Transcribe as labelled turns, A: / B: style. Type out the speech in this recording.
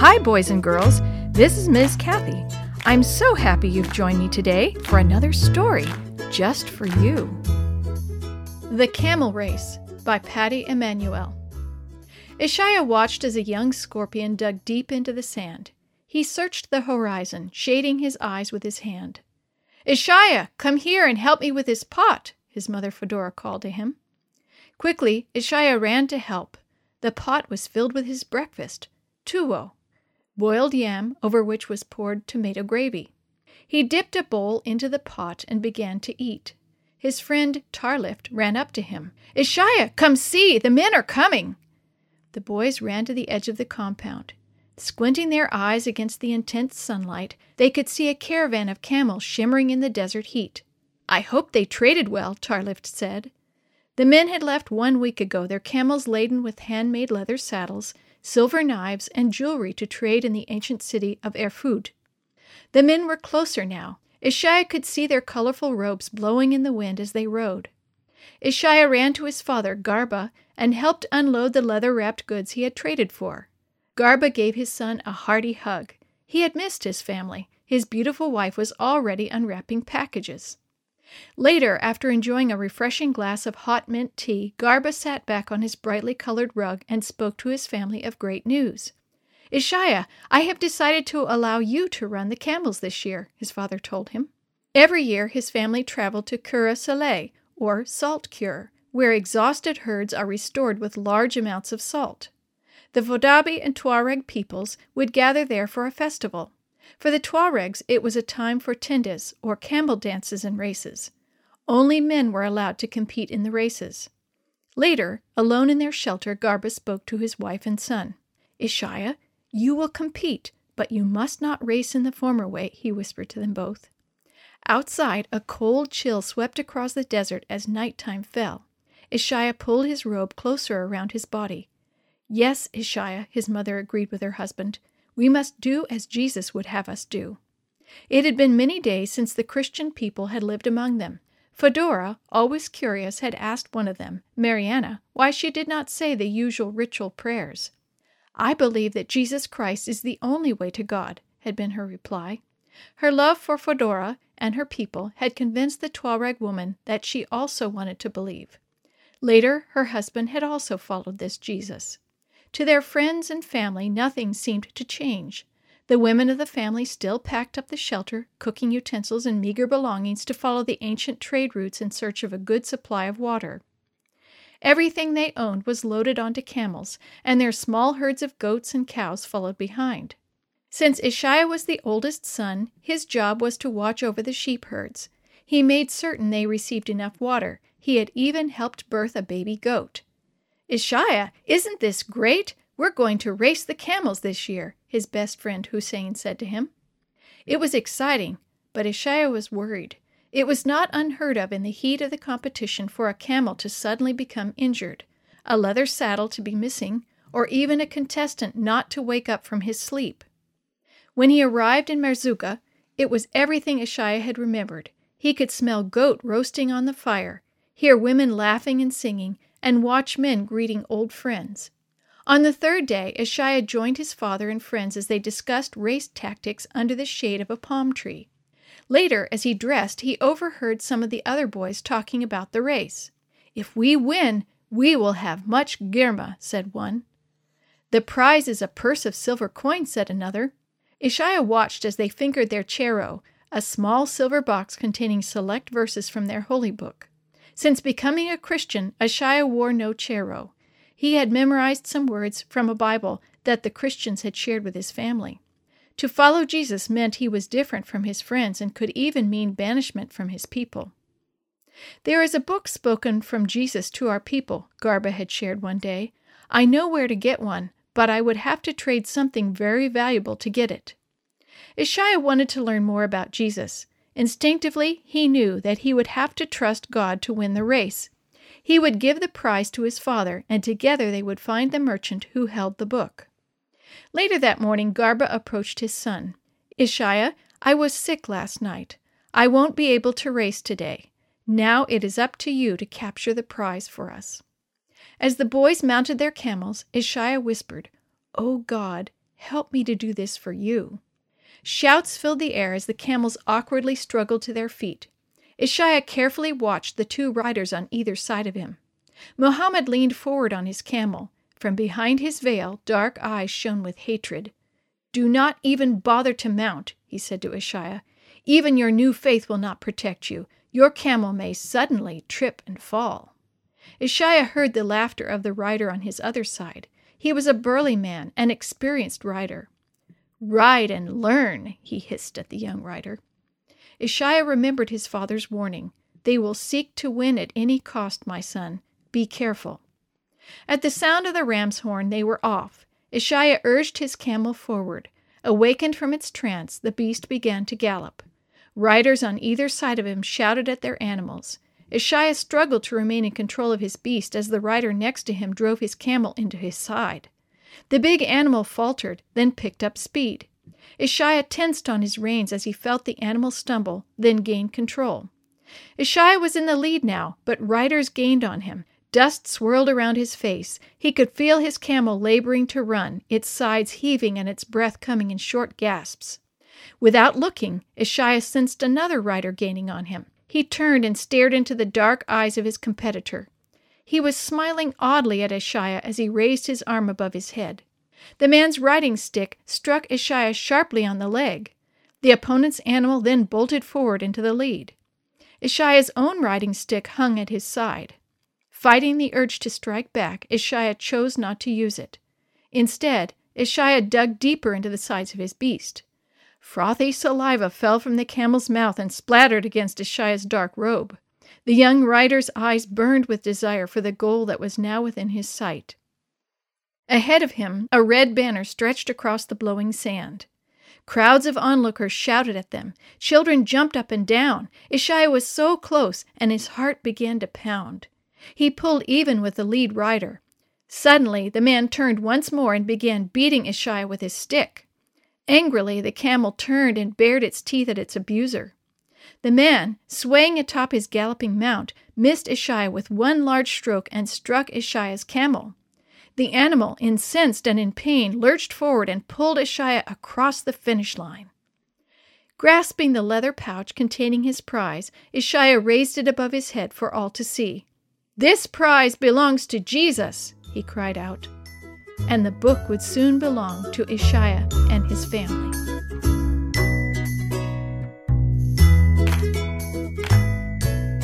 A: Hi, boys and girls. This is Ms. Kathy. I'm so happy you've joined me today for another story just for you. The Camel Race by Patty Emanuel. Ishaiah watched as a young scorpion dug deep into the sand. He searched the horizon, shading his eyes with his hand. Ishaiah, come here and help me with this pot, his mother Fedora called to him. Quickly, Ishaiah ran to help. The pot was filled with his breakfast, tuwo, boiled yam over which was poured tomato gravy. He dipped a bowl into the pot and began to eat. His friend Tarlift ran up to him. Ishaiah, come see, the men are coming. The boys ran to the edge of the compound. Squinting their eyes against the intense sunlight, they could see a caravan of camels shimmering in the desert heat. I hope they traded well, Tarlift said. The men had left one week ago, their camels laden with handmade leather saddles, silver knives, and jewelry to trade in the ancient city of Erfoud. The men were closer now. Ishaya could see their colorful robes blowing in the wind as they rode. Ishaya ran to his father, Garba, and helped unload the leather wrapped goods he had traded for. Garba gave his son a hearty hug. He had missed his family. His beautiful wife was already unwrapping packages. Later, after enjoying a refreshing glass of hot mint tea, Garba sat back on his brightly colored rug and spoke to his family of great news. Ishaiah, I have decided to allow you to run the camels this year, his father told him. Every year his family traveled to Kura Saleh, or Salt Cure, where exhausted herds are restored with large amounts of salt. The Vodaabe and Tuareg peoples would gather there for a festival. For the Tuaregs, it was a time for tindas, or camel dances and races. Only men were allowed to compete in the races. Later, alone in their shelter, Garba spoke to his wife and son. Ishaya, you will compete, but you must not race in the former way, he whispered to them both. Outside, a cold chill swept across the desert as night time fell. Ishaya pulled his robe closer around his body. Yes, Ishaya, his mother agreed with her husband. We must do as Jesus would have us do. It had been many days since the Christian people had lived among them. Fedora, always curious, had asked one of them, Mariana, why she did not say the usual ritual prayers. I believe that Jesus Christ is the only way to God, had been her reply. Her love for Fedora and her people had convinced the Tuareg woman that she also wanted to believe. Later, her husband had also followed this Jesus. To their friends and family, nothing seemed to change. The women of the family still packed up the shelter, cooking utensils, and meager belongings to follow the ancient trade routes in search of a good supply of water. Everything they owned was loaded onto camels, and their small herds of goats and cows followed behind. Since Ishaiah was the oldest son, his job was to watch over the sheep herds. He made certain they received enough water. He had even helped birth a baby goat. Ishaiah, isn't this great? We're going to race the camels this year, his best friend Hussein said to him. It was exciting, but Ishaiah was worried. It was not unheard of in the heat of the competition for a camel to suddenly become injured, a leather saddle to be missing, or even a contestant not to wake up from his sleep. When he arrived in Merzouga, it was everything Ishaiah had remembered. He could smell goat roasting on the fire, hear women laughing and singing, and watch men greeting old friends. On the third day, Ishaiah joined his father and friends as they discussed race tactics under the shade of a palm tree. Later, as he dressed, he overheard some of the other boys talking about the race. If we win, we will have much girma, said one. The prize is a purse of silver coins, said another. Ishaiah watched as they fingered their chero, a small silver box containing select verses from their holy book. Since becoming a Christian, Ishaiah wore no chero. He had memorized some words from a Bible that the Christians had shared with his family. To follow Jesus meant he was different from his friends and could even mean banishment from his people. There is a book spoken from Jesus to our people, Garba had shared one day. I know where to get one, but I would have to trade something very valuable to get it. Ishaiah wanted to learn more about Jesus. Instinctively, he knew that he would have to trust God to win the race. He would give the prize to his father, and together they would find the merchant who held the book. Later that morning, Garba approached his son. Ishaiah, I was sick last night. I won't be able to race today. Now it is up to you to capture the prize for us. As the boys mounted their camels, Ishaiah whispered, O God, Help me to do this for you. Shouts filled the air as the camels awkwardly struggled to their feet. Ishaya carefully watched the two riders on either side of him. Mohammed leaned forward on his camel. From behind his veil, dark eyes shone with hatred. Do not even bother to mount, he said to Ishaya. Even your new faith will not protect you. Your camel may suddenly trip and fall. Ishaya heard the laughter of the rider on his other side. He was a burly man, an experienced rider. Ride and learn, he hissed at the young rider. Ishaiah remembered his father's warning. They will seek to win at any cost, my son. Be careful. At the sound of the ram's horn, they were off. Ishaiah urged his camel forward. Awakened from its trance, the beast began to gallop. Riders on either side of him shouted at their animals. Ishaiah struggled to remain in control of his beast as the rider next to him drove his camel into his side. The big animal faltered, then picked up speed. Ishaiah tensed on his reins as he felt the animal stumble, then gained control. Ishaiah was in the lead now, but riders gained on him. Dust swirled around his face. He could feel his camel laboring to run, its sides heaving and its breath coming in short gasps. Without looking, Ishaiah sensed another rider gaining on him. He turned and stared into the dark eyes of his competitor. He was smiling oddly at Ishaiah as he raised his arm above his head. The man's riding stick struck Ishaiah sharply on the leg. The opponent's animal then bolted forward into the lead. Ishaiah's own riding stick hung at his side. Fighting the urge to strike back, Ishaiah chose not to use it. Instead, Ishaiah dug deeper into the sides of his beast. Frothy saliva fell from the camel's mouth and splattered against Ishaiah's dark robe. The young rider's eyes burned with desire for the goal that was now within his sight. Ahead of him, a red banner stretched across the blowing sand. Crowds of onlookers shouted at them. Children jumped up and down. Ishaiah was so close, and his heart began to pound. He pulled even with the lead rider. Suddenly, the man turned once more and began beating Ishaiah with his stick. Angrily, the camel turned and bared its teeth at its abuser. The man, swaying atop his galloping mount, missed Ishaiah with one large stroke and struck Ishaiah's camel. The animal, incensed and in pain, lurched forward and pulled Ishaiah across the finish line. Grasping the leather pouch containing his prize, Ishaiah raised it above his head for all to see. This prize belongs to Jesus, he cried out. And the book would soon belong to Ishaiah and his family.